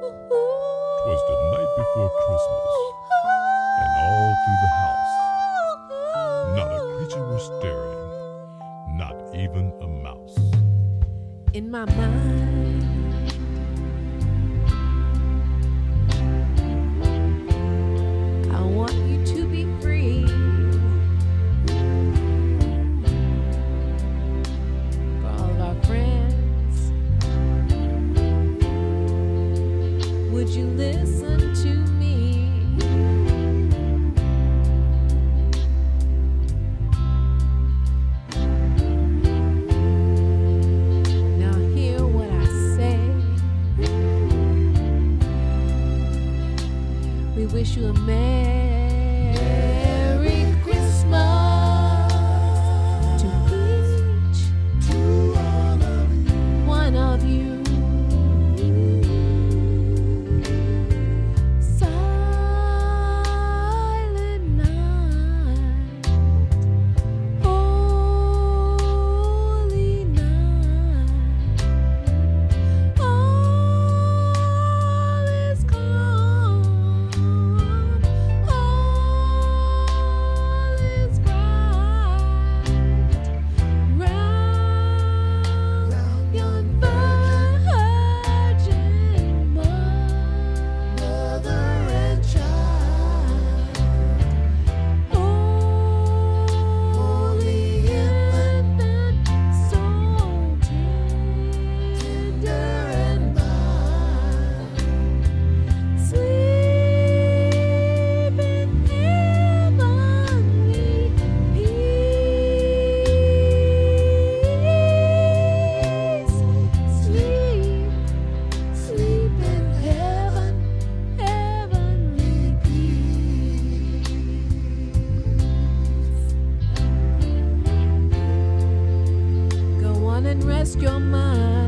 Twas the night before Christmas, and all through the house, not a creature was stirring, not even a mouse. In my mind. Merry Christmas to each to one of you. Your mind.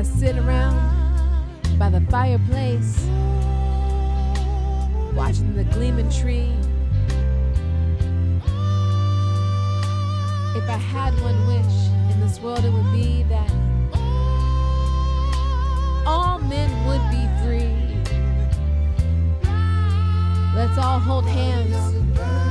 I sit around by the fireplace, watching the gleaming tree. If I had one wish in this world, it would be that all men would be free. Let's all hold hands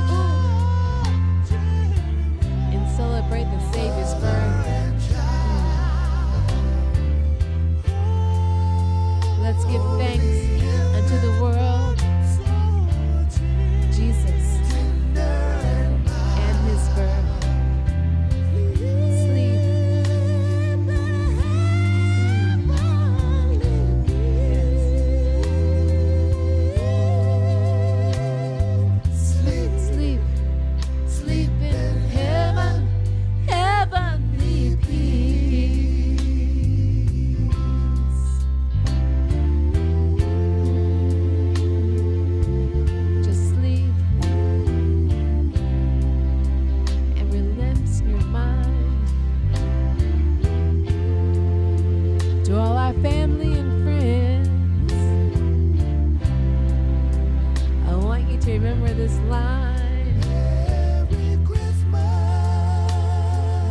remember this line.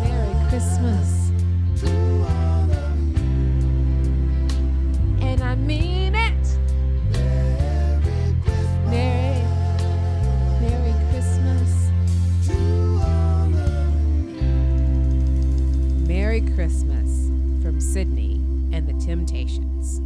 Merry Christmas. And I mean it. Merry Merry, Christmas. Merry Christmas from Sydney and the Temptations.